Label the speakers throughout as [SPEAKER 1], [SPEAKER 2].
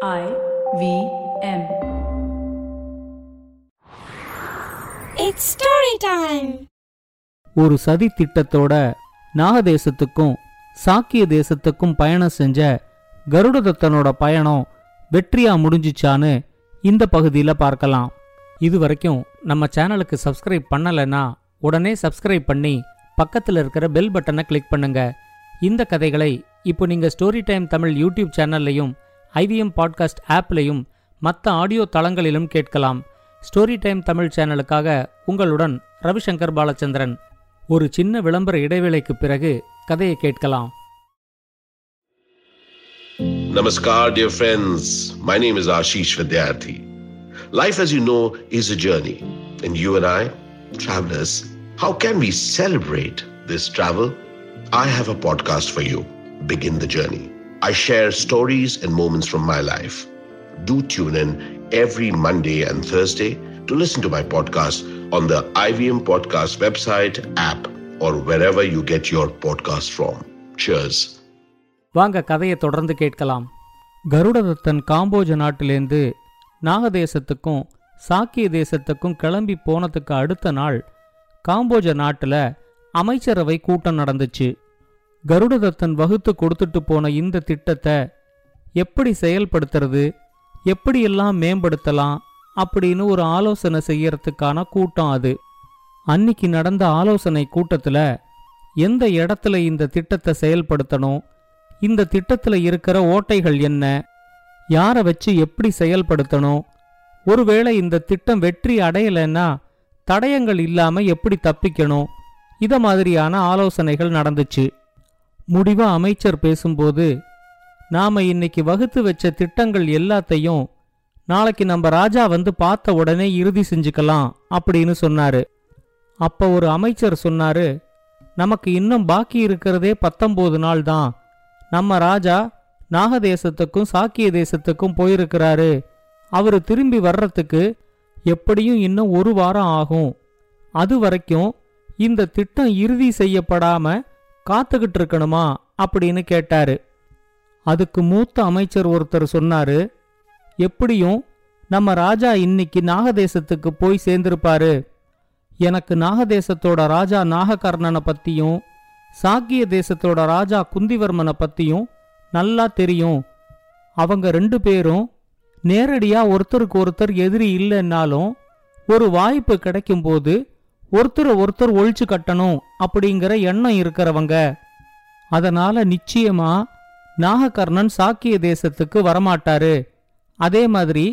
[SPEAKER 1] I V M.
[SPEAKER 2] It's story time.
[SPEAKER 3] ஒரு சதி திட்டத்தோட நாகதேசத்துக்கும் சாக்கிய தேசத்துக்கும் பயணம் செஞ்ச கருடதத்தனோட பயணம் வெற்றியா முடிஞ்சிச்சான்னு இந்த பகுதியில பார்க்கலாம் இது வரைக்கும் நம்ம சேனலுக்கு சப்ஸ்கிரைப் பண்ணலைன்னா உடனே சப்ஸ்கிரைப் பண்ணி பக்கத்தில் இருக்கிற பெல் பட்டனை கிளிக் பண்ணுங்க இந்த கதைகளை இப்போ நீங்க ஸ்டோரி டைம் தமிழ் யூடியூப் சேனல்லையும் ஐவிஎம் பாட்காஸ்ட் ஆப்லையும் மற்ற ஆடியோ தளங்களிலும் கேட்கலாம் ஸ்டோரி டைம் தமிழ் சேனலுக்காக உங்களுடன் ரவிசங்கர் பாலச்சந்திரன் ஒரு சின்ன விளம்பர இடைவேளைக்கு பிறகு கதையை கேட்கலாம்
[SPEAKER 4] Namaskar, dear friends. My name is Ashish Vidyarthi. Life, as you know, is a journey. And you and I, travelers, how can we celebrate this travel? I have a podcast for you. Begin the journey. I share stories and moments from my life. Do tune in every Monday and Thursday to listen to my podcast on the IVM Podcast website, app, or wherever you get your podcast from. Cheers.
[SPEAKER 3] வாங்க கதையை தொடர்ந்து கேட்கலாம் கருடதத்தன் காம்போஜ நாட்டிலேருந்து நாகதேசத்துக்கும் சாக்கிய தேசத்துக்கும் கிளம்பி போனதுக்கு அடுத்த நாள் காம்போஜ நாட்டில் அமைச்சரவை கூட்டம் நடந்துச்சு கருடதத்தன் வகுத்து கொடுத்துட்டு போன இந்த திட்டத்தை எப்படி செயல்படுத்துறது? எப்படியெல்லாம் மேம்படுத்தலாம்? அப்படின்னு ஒரு ஆலோசனை செய்யறதுக்கான கூட்டம் அது. அன்னிக்கு நடந்த ஆலோசனை கூட்டத்தில் எந்த இடத்துல இந்த திட்டத்தை செயல்படுத்தணும்? இந்த திட்டத்தில் இருக்கிற ஓட்டைகள் என்ன? யாரை வச்சு எப்படி செயல்படுத்தணும்? ஒருவேளை இந்த திட்டம் வெற்றி அடையலைன்னா தடயங்கள் இல்லாமல் எப்படி தப்பிக்கணும்? இத மாதிரியான ஆலோசனைகள் நடந்துச்சு. முடிவா அமைச்சர் பேசும்போது நாம இன்னைக்கு வகுத்து வச்ச திட்டங்கள் எல்லாத்தையும் நாளைக்கு நம்ம ராஜா வந்து பார்த்த உடனே இறுதி செஞ்சுக்கலாம் அப்படின்னு சொன்னாரு. அப்ப ஒரு அமைச்சர் சொன்னாரு நமக்கு இன்னும் பாக்கி இருக்கிறதே பத்தொன்பது நாள் தான். நம்ம ராஜா நாகதேசத்துக்கும் சாக்கிய தேசத்துக்கும் போயிருக்கிறாரு. அவர் திரும்பி வர்றதுக்கு எப்படியும் இன்னும் ஒரு வாரம் ஆகும். அது வரைக்கும் இந்த திட்டம் இறுதி செய்யப்படாம காத்துக்கிட்டு இருக்கணுமா அப்படின்னு கேட்டாரு. அதுக்கு மூத்த அமைச்சர் ஒருத்தர் சொன்னாரு எப்படியும் நம்ம ராஜா இன்னைக்கு நாகதேசத்துக்கு போய் சேர்ந்திருப்பாரு. எனக்கு நாகதேசத்தோட ராஜா நாககர்ணனை பத்தியும் சாக்கிய தேசத்தோட ராஜா குந்திவர்மனை பத்தியும் நல்லா தெரியும். அவங்க ரெண்டு பேரும் நேரடியா ஒருத்தருக்கு ஒருத்தர் எதிரி இல்லைன்னாலும் ஒரு வாய்ப்பு கிடைக்கும்போது ஒருத்தரை ஒருத்தர் ஒழிச்சு கட்டணும் அப்படிங்கிற எண்ணம் இருக்கிறவங்க. அதனால நிச்சயமா நாககர்ணன் சாக்கிய தேசத்துக்கு வரமாட்டாரு. அதே மாதிரி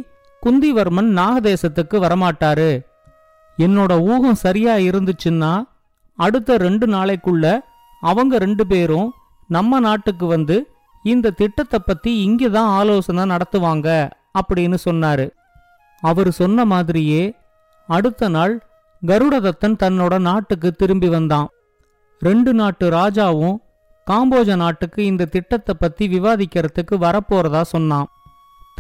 [SPEAKER 3] குந்திவர்மன் நாகதேசத்துக்கு வரமாட்டாரு. என்னோட ஊகம் சரியா இருந்துச்சுன்னா அடுத்த ரெண்டு நாளைக்குள்ள அவங்க ரெண்டு பேரும் நம்ம நாட்டுக்கு வந்து இந்த திட்டத்தை பத்தி இங்கே தான் ஆலோசனை நடத்துவாங்க அப்படின்னு சொன்னாரு. அவர் சொன்ன மாதிரியே அடுத்த நாள் கருடதத்தன் தன்னோட நாட்டுக்கு திரும்பி வந்தான். ரெண்டு நாட்டு ராஜாவும் காம்போஜ நாட்டுக்கு இந்த திட்டத்தை பத்தி விவாதிக்கிறதுக்கு வரப்போறதா சொன்னான்.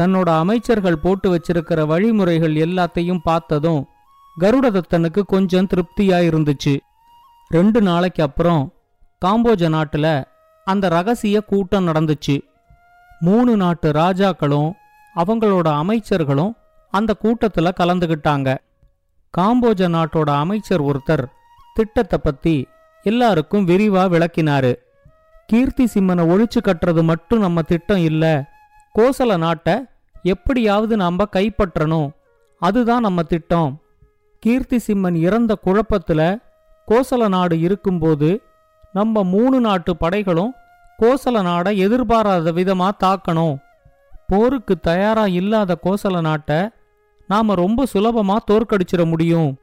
[SPEAKER 3] தன்னோட அமைச்சர்கள் போட்டு வச்சிருக்கிற வழிமுறைகள் எல்லாத்தையும் பார்த்ததும் கருடதத்தனுக்கு கொஞ்சம் திருப்தியா இருந்துச்சு. ரெண்டு நாளைக்கு அப்புறம் காம்போஜ நாட்டுல அந்த ரகசிய கூட்டம் நடந்துச்சு. மூணு நாட்டு ராஜாக்களும் அவங்களோட அமைச்சர்களும் அந்த கூட்டத்துல கலந்துகிட்டாங்க. காம்போஜ நாட்டோட அமைச்சர் ஒருத்தர் திட்டத்தை பத்தி எல்லாருக்கும் விரிவா விளக்கினாரு. கீர்த்தி சிம்மனை ஒழிச்சு கட்டுறது மட்டும் நம்ம திட்டம் இல்ல. கோசல நாட்டை எப்படியாவது நாம கைப்பற்றணும். அதுதான் நம்ம திட்டம். கீர்த்தி சிம்மன் இறந்த குழப்பத்துல கோசல நாடு இருக்கும்போது நம்ம மூணு நாட்டு படைகளும் கோசல நாடை எதிர்பாராத விதமா தாக்கணும். போருக்கு தயாரா இல்லாத கோசல நாட்டை நாம ரொம்ப சுலபமா தோற்கடிச்சிட முடியும்.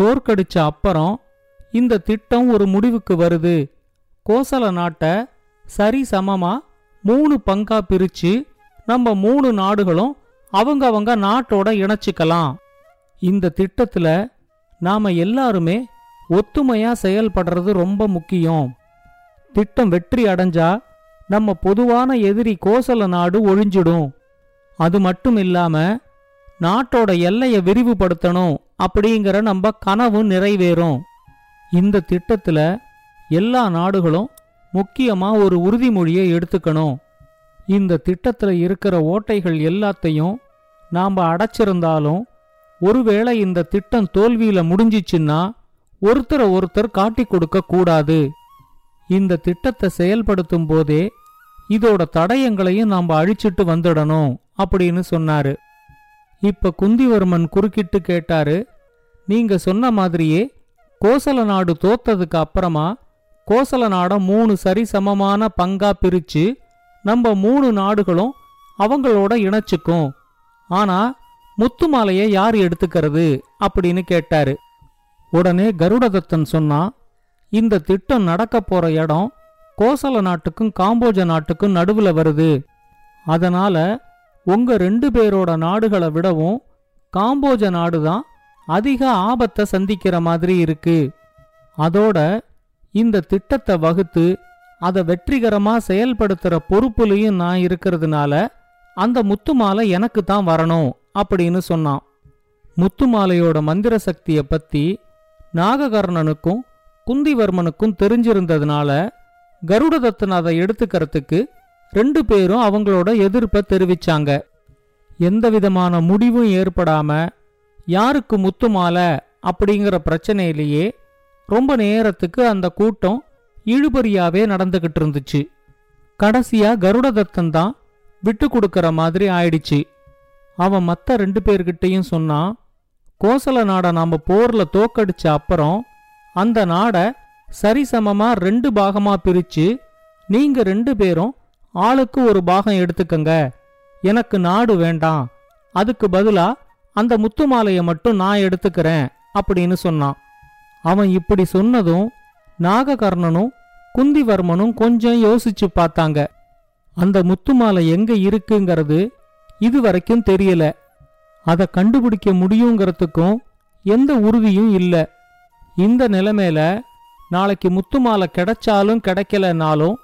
[SPEAKER 3] தோற்கடிச்ச அப்புறம் இந்த திட்டம் ஒரு முடிவுக்கு வருது. கோசல நாட்டை சரி சமமா மூணு பங்கா பிரிச்சு நம்ம மூணு நாடுகளும் அவங்க அவங்க நாட்டோட இணைச்சிக்கலாம். இந்த திட்டத்துல நாம எல்லாருமே ஒத்துமையா செயல்படுறது ரொம்ப முக்கியம். திட்டம் வெற்றி அடைஞ்சா நம்ம பொதுவான எதிரி கோசல நாடு ஒழிஞ்சிடும். அது மட்டும் இல்லாம நாட்டோட எல்லையை விரிவுபடுத்தணும் அப்படிங்கிற நம்ம கனவு நிறைவேறும். இந்த திட்டத்தில் எல்லா நாடுகளும் முக்கியமாக ஒரு உறுதிமொழியை எடுத்துக்கணும். இந்த திட்டத்தில் இருக்கிற ஓட்டைகள் எல்லாத்தையும் நாம் அடைச்சிருந்தாலும் ஒருவேளை இந்த திட்டம் தோல்வியில் முடிஞ்சிச்சுன்னா ஒருத்தரை ஒருத்தர் காட்டி கொடுக்க கூடாது. இந்த திட்டத்தை செயல்படுத்தும் போதே இதோட தடயங்களையும் நாம் அழிச்சிட்டு வந்துடணும் அப்படின்னு சொன்னாரு. இப்ப குந்திவர்மன் குறுக்கிட்டு கேட்டாரு நீங்க சொன்ன மாதிரியே கோசல நாடு தோத்ததுக்கு அப்புறமா கோசல நாட மூணு சரிசமமான பங்கா பிரிச்சு நம்ம மூணு நாடுகளும் அவங்களோட இணைச்சுக்கும். ஆனா முத்துமாலையை யார் எடுத்துக்கிறது? அப்படின்னு கேட்டாரு. உடனே கருடதத்தன் சொன்னா இந்த திட்டம் நடக்க போற இடம் கோசல நாட்டுக்கும் காம்போஜ நாட்டுக்கும் நடுவுல வருது. அதனால உங்க ரெண்டு பேரோட நாடுகளை விடவும் காம்போஜ நாடு தான் அதிக ஆபத்தை சந்திக்கிற மாதிரி இருக்கு. அதோட இந்த திட்டத்தை வகுத்து அதை வெற்றிகரமா செயல்படுத்துற பொறுப்புலையும் நான் இருக்கிறதுனால அந்த முத்துமாலை எனக்கு தான் வரணும் அப்படின்னு சொன்னான். முத்துமாலையோட மந்திர சக்தியை பத்தி நாககர்ணனுக்கும் குந்திவர்மனுக்கும் தெரிஞ்சிருந்ததுனால கருடதத்தன் அதை எடுத்துக்கிறதுக்கு ரெண்டு பேரும் அவங்களோட எதிர்ப்பை தெரிவிச்சாங்க. எந்த விதமான முடிவும் ஏற்படாம யாருக்கு முத்துமால? அப்படிங்கிற பிரச்சனையிலேயே ரொம்ப நேரத்துக்கு அந்த கூட்டம் இழுபறியாவே நடந்துகிட்டு இருந்துச்சு. கடைசியா கருடதத்தன் தான் விட்டு கொடுக்கற மாதிரி ஆயிடுச்சு. அவன் மற்ற ரெண்டு பேர்கிட்டயும் சொன்னான் கோசல நாடை நாம போர்ல தோக்கடிச்ச அப்புறம் அந்த நாடை சரிசமமா ரெண்டு பாகமா பிரிச்சு நீங்க ரெண்டு பேரும் ஆளுக்கு ஒரு பாகம் எடுத்துக்கங்க. எனக்கு நாடு வேண்டாம். அதுக்கு பதிலா அந்த முத்துமாலையை மட்டும் நான் எடுத்துக்கிறேன் அப்படின்னு சொன்னான். அவன் இப்படி சொன்னதும் நாககர்ணனும் குந்திவர்மனும் கொஞ்சம் யோசிச்சு பார்த்தாங்க. அந்த முத்துமாலை எங்க இருக்குங்கிறது இதுவரைக்கும் தெரியல. அதை கண்டுபிடிக்க முடியுங்கிறதுக்கும் எந்த உறுதியும் இல்லை. இந்த நிலைமையில நாளைக்கு முத்துமாலை கிடைச்சாலும் கிடைக்கலனாலும்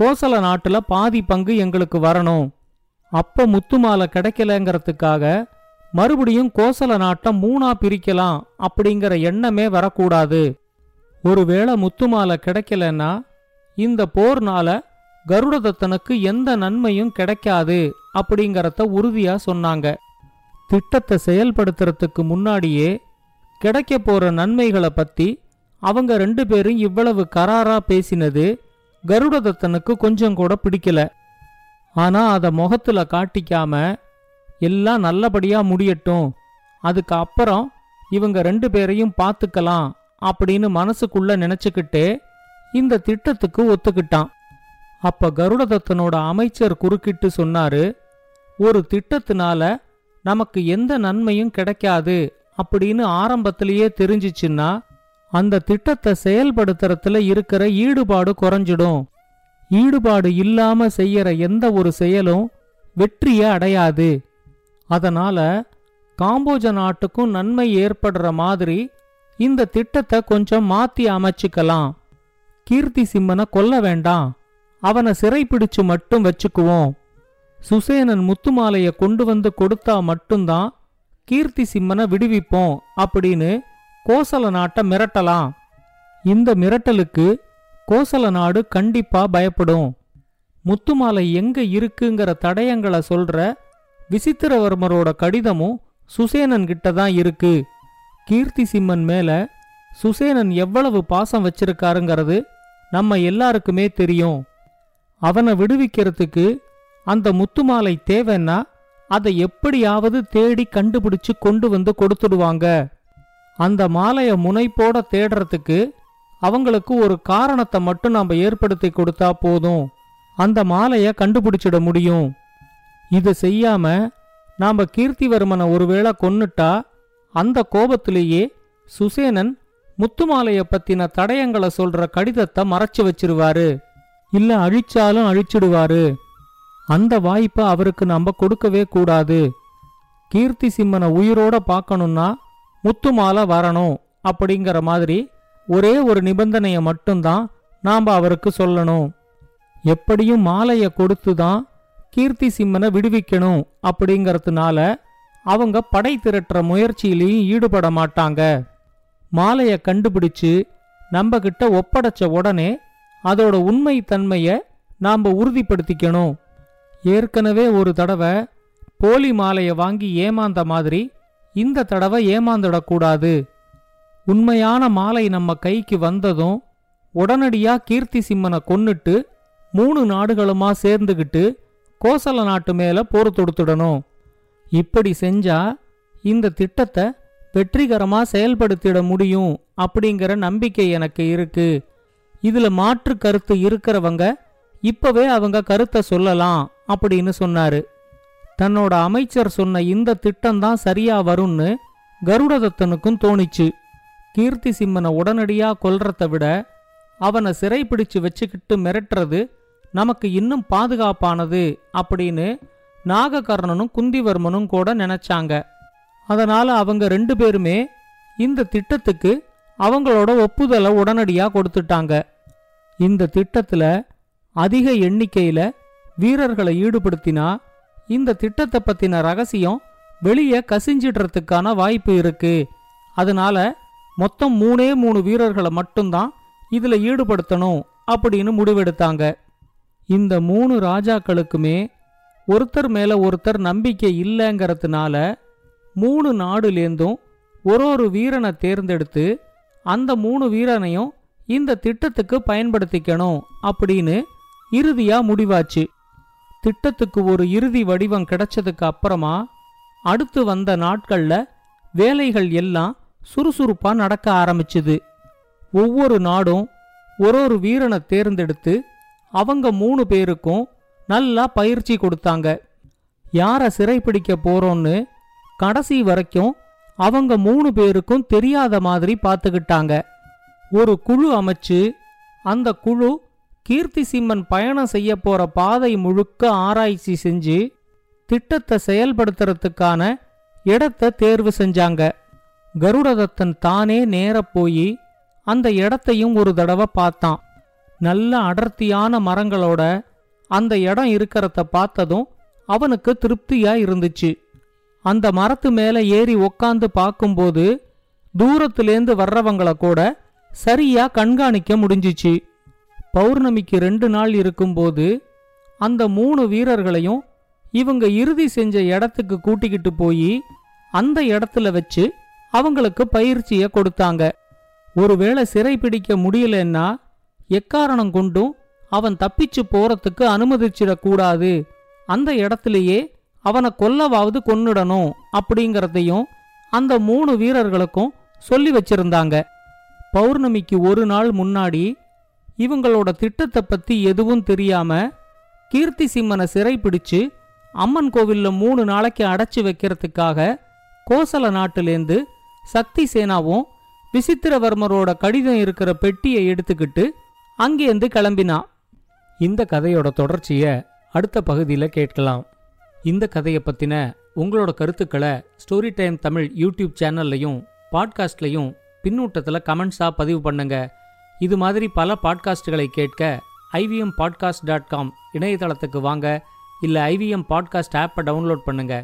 [SPEAKER 3] கோசல நாட்டுல பாதி பங்கு எங்களுக்கு வரணும். அப்ப முத்துமாலை கிடைக்கலங்கிறதுக்காக மறுபடியும் கோசல நாட்டை மூணா பிரிக்கலாம் அப்படிங்கிற எண்ணமே வரக்கூடாது. ஒருவேளை முத்துமாலை கிடைக்கலன்னா இந்த போர்னால கருடதத்தனுக்கு எந்த நன்மையும் கிடைக்காது அப்படிங்கறத உறுதியா சொன்னாங்க. திட்டத்தை செயல்படுத்துறதுக்கு முன்னாடியே கிடைக்க போற நன்மைகளை பத்தி அவங்க ரெண்டு பேரும் இவ்வளவு கராரா பேசினது கருடதத்தனுக்கு கொஞ்சம் கூட பிடிக்கல. ஆனா அத முகத்துல காட்டிக்காம எல்லாம் நல்லபடியா முடியட்டும். அதுக்கு அப்புறம் இவங்க ரெண்டு பேரையும் பார்த்துக்கலாம் அப்படின்னு மனசுக்குள்ள நினைச்சுக்கிட்டே இந்த திட்டத்துக்கு ஒத்துக்கிட்டான். அப்ப கருடதத்தனோட அமைச்சர் குறுக்கிட்டு சொன்னாரு ஒரு திட்டத்தினால நமக்கு எந்த நன்மையும் கிடைக்காது அப்படின்னு ஆரம்பத்திலேயே தெரிஞ்சிச்சுன்னா அந்த திட்டத்தை செயல்படுத்துறதுல இருக்கிற ஈடுபாடு குறைஞ்சிடும். ஈடுபாடு இல்லாம செய்யற எந்த ஒரு செயலும் வெற்றியை அடையாது. அதனால காம்போஜ நாட்டுக்கும் நன்மை ஏற்படுற மாதிரி இந்த திட்டத்தை கொஞ்சம் மாத்தி அமைச்சுக்கலாம். கீர்த்தி சிம்மனை கொல்ல வேண்டாம். அவனை சிறைப்பிடிச்சு மட்டும் வச்சுக்குவோம். சுசேனன் முத்துமாலைய கொண்டு வந்து கொடுத்தா மட்டும்தான் கீர்த்தி சிம்மனை விடுவிப்போம் அப்படின்னு கோசல நாட்டை மிரட்டலாம். இந்த மிரட்டலுக்கு கோசல நாடு கண்டிப்பா பயப்படும். முத்துமாலை எங்க இருக்குங்கிற தடயங்களை சொல்ற விசித்திரவர்மரோட கடிதமும் சுசேனன் கிட்ட தான் இருக்கு. கீர்த்தி சிம்மன் மேல சுசேனன் எவ்வளவு பாசம் வச்சிருக்காருங்கிறது நம்ம எல்லாருக்குமே தெரியும். அவனை விடுவிக்கிறதுக்கு அந்த முத்துமாலை தேவைன்னா அதை எப்படியாவது தேடி கண்டுபிடிச்சு கொண்டு வந்து கொடுத்துடுவாங்க. அந்த மாலையை முனைப்போட தேடுறதுக்கு அவங்களுக்கு ஒரு காரணத்தை மட்டும் நாம ஏற்படுத்தி கொடுத்தா போதும். அந்த மாலையை கண்டுபிடிச்சிட முடியும். இதை செய்யாம நாம கீர்த்திவர்மனை ஒருவேளை கொன்னுட்டா அந்த கோபத்திலேயே சுசேனன் முத்துமாலைய பத்தின தடயங்களை சொல்ற கடிதத்தை மறைச்சு வச்சிருவாரு. இல்ல அழிச்சாலும் அழிச்சிடுவாரு. அந்த வாய்ப்பை அவருக்கு நம்ம கொடுக்கவே கூடாது. கீர்த்தி சிம்மனை உயிரோட பார்க்கணும்னா முத்துமாலை வரணும் அப்படிங்கிற மாதிரி ஒரே ஒரு நிபந்தனையை மட்டும்தான் நாம் அவருக்கு சொல்லணும். எப்படியும் மாலையை கொடுத்து தான் கீர்த்தி சிம்மனை விடுவிக்கணும் அப்படிங்கிறதுனால அவங்க படை திரட்டுற முயற்சியிலையும் ஈடுபட மாட்டாங்க. மாலையை கண்டுபிடிச்சு நம்ம கிட்ட ஒப்படைச்ச உடனே அதோட உண்மை தன்மையை நாம் உறுதிப்படுத்திக்கணும். ஏற்கனவே ஒரு தடவை போலி மாலையை வாங்கி ஏமாந்த மாதிரி இந்த தடவை ஏமாந்துடக்கூடாது. உண்மையான மாலை நம்ம கைக்கு வந்ததும் உடனடியா கீர்த்தி சிம்மனை கொன்னுட்டு மூணு நாடுகளுமா சேர்ந்துகிட்டு கோசல நாட்டு மேல போர் தொடுத்துடணும். இப்படி செஞ்சா இந்த திட்டத்தை வெற்றிகரமா செயல்படுத்திட முடியும் அப்படிங்கிற நம்பிக்கை எனக்கு இருக்கு. இதுல மாற்று கருத்து இருக்கிறவங்க இப்பவே அவங்க கருத்தை சொல்லலாம் அப்படின்னு சொன்னாரு. தன்னோட அமைச்சர் சொன்ன இந்த திட்டம்தான் சரியா வரும்னு கருடதத்தனுக்கும் தோணிச்சு. கீர்த்தி சிம்மனை உடனடியா கொல்றத விட அவனை சிறைப்பிடிச்சு வச்சுக்கிட்டு மிரட்டுறது நமக்கு இன்னும் பாதுகாப்பானது அப்படின்னு நாககர்ணனும் குந்திவர்மனும் கூட நினைச்சாங்க. அதனால அவங்க ரெண்டு பேருமே இந்த திட்டத்துக்கு அவங்களோட ஒப்புதலை உடனடியா கொடுத்துட்டாங்க. இந்த திட்டத்துல அதிக எண்ணிக்கையில வீரர்களை ஈடுபடுத்தினா இந்த திட்டத்தை பத்தின ரகசியம் வெளியே கசிஞ்சிடுறதுக்கான வாய்ப்பு இருக்கு. அதனால மொத்தம் மூணே மூணு வீரர்களை மட்டும்தான் இதுல ஈடுபடுத்தணும் அப்படின்னு முடிவெடுத்தாங்க. இந்த மூணு ராஜாக்களுக்குமே ஒருத்தர் மேல ஒருத்தர் நம்பிக்கை இல்லைங்கிறதுனால மூணு நாடுலேருந்தும் ஒரு ஒரு வீரனை தேர்ந்தெடுத்து அந்த மூணு வீரனையும் இந்த திட்டத்துக்கு பயன்படுத்திக்கணும் அப்படின்னு இறுதியா முடிவாச்சு. திட்டத்துக்கு ஒரு இறுதி வடிவம் கிடைச்சதுக்கு அப்புறமா அடுத்து வந்த நாட்கள்ல வேலைகள் எல்லாம் சுறுசுறுப்பா நடக்க ஆரம்பிச்சுது. ஒவ்வொரு நாடும் ஒரு ஒரு வீரனை தேர்ந்தெடுத்து அவங்க மூணு பேருக்கும் நல்லா பயிற்சி கொடுத்தாங்க. யாரை சிறைப்பிடிக்க போறோம்னு கடைசி வரைக்கும் அவங்க மூணு பேருக்கும் தெரியாத மாதிரி பார்த்துக்கிட்டாங்க. ஒரு குழு அமைச்சு அந்த குழு கீர்த்தி சிம்மன் பயணம் செய்ய போற பாதை முழுக்க ஆராய்ச்சி செஞ்சு திட்டத்தை செயல்படுத்துறதுக்கான இடத்தை தேர்வு செஞ்சாங்க. கருடதத்தன் தானே நேர போய் அந்த இடத்தையும் ஒரு தடவை பார்த்தான். நல்ல அடர்த்தியான மரங்களோட அந்த இடம் இருக்கிறத பார்த்ததும் அவனுக்கு திருப்தியா இருந்துச்சு. அந்த மரத்து மேல ஏறி உக்காந்து பார்க்கும்போது தூரத்திலேந்து வர்றவங்கள கூட சரியா கண்காணிக்க முடிஞ்சிச்சு. பௌர்ணமிக்கு ரெண்டு நாள் இருக்கும்போது அந்த மூணு வீரர்களையும் இவங்க இறுதி செஞ்ச இடத்துக்கு கூட்டிக்கிட்டு போய் அந்த இடத்துல வச்சு அவங்களுக்கு பயிற்சியை கொடுத்தாங்க. ஒருவேளை சிறை பிடிக்க முடியலன்னா எக்காரணம் கொண்டும் அவன் தப்பிச்சு போறதுக்கு அனுமதிச்சிடக்கூடாது. அந்த இடத்துலயே அவனை கொல்லவாவது கொன்னுடணும் அப்படிங்கிறதையும் அந்த மூணு வீரர்களுக்கும் சொல்லி வச்சிருந்தாங்க. பௌர்ணமிக்கு ஒரு நாள் முன்னாடி இவங்களோட திட்டத்தை பத்தி எதுவும் தெரியாம கீர்த்தி சிம்மனை சிறை பிடிச்சு அம்மன் கோவில்ல மூணு நாளைக்கு அடைச்சு வைக்கிறதுக்காக கோசல நாட்டிலேந்து சக்தி சேனாவும் விசித்திரவர்மரோட கடிதம் இருக்கிற பெட்டியை எடுத்துக்கிட்டு அங்கேருந்து கிளம்பினா. இந்த கதையோட தொடர்ச்சியை அடுத்த பகுதியில் கேட்கலாம். இந்த கதையை பற்றின உங்களோட கருத்துக்களை ஸ்டோரி டைம் தமிழ் யூடியூப் சேனல்லையும் பாட்காஸ்ட்லையும் பின்னூட்டத்தில் கமெண்ட்ஸாக பதிவு பண்ணுங்க. இது மாதிரி பல பாட்காஸ்டுகளை கேட்க ஐவிஎம் பாட்காஸ்ட் டாட் காம் இணையதளத்துக்கு வாங்க இல்லை ஐவிஎம் பாட்காஸ்ட் ஆப்பை டவுன்லோட் பண்ணுங்க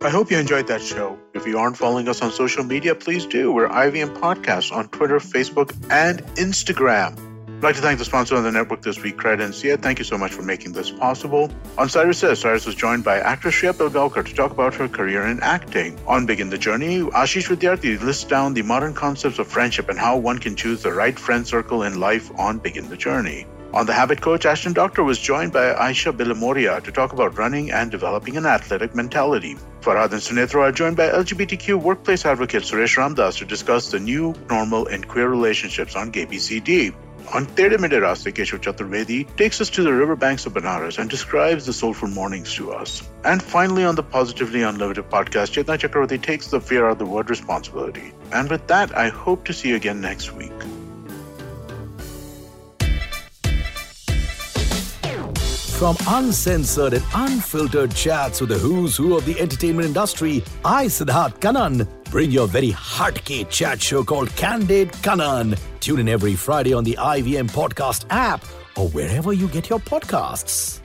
[SPEAKER 5] I hope you enjoyed that show. If you aren't following us on social media, please do. We're IVM Podcasts on Twitter, Facebook, and Instagram. I'd like to thank the sponsor on the network this week, Credencia. Thank you so much for making this possible. On Cyrus Says, Cyrus was joined by actress Shreya Pilgaonkar to talk about her career in acting. On Begin the Journey, Ashish Vidyarthi lists down the modern concepts of friendship and how one can choose the right friend circle in life on Begin the Journey. On The Habit Coach, Ashton Doctor was joined by Aisha Bilamoria to talk about running and developing an athletic mentality. Farhad and Sunithra are joined by LGBTQ workplace advocate Suresh Ramdas to discuss the new normal in queer relationships on GBCD. On Tere Mere Raste, Keshav Chaturvedi takes us to the riverbanks of Banaras and describes the soulful mornings to us. And finally, on the Positively Unlimited podcast, Chetna Chakravarti takes the fear out of the word responsibility. And with that, I hope to see you again next week.
[SPEAKER 6] From uncensored and unfiltered chats with the who's who of the entertainment industry, I, Siddharth Kanan, bring you a very hardcore chat show called Candid Kanan. Tune in every Friday on the IVM Podcast app or wherever you get your podcasts.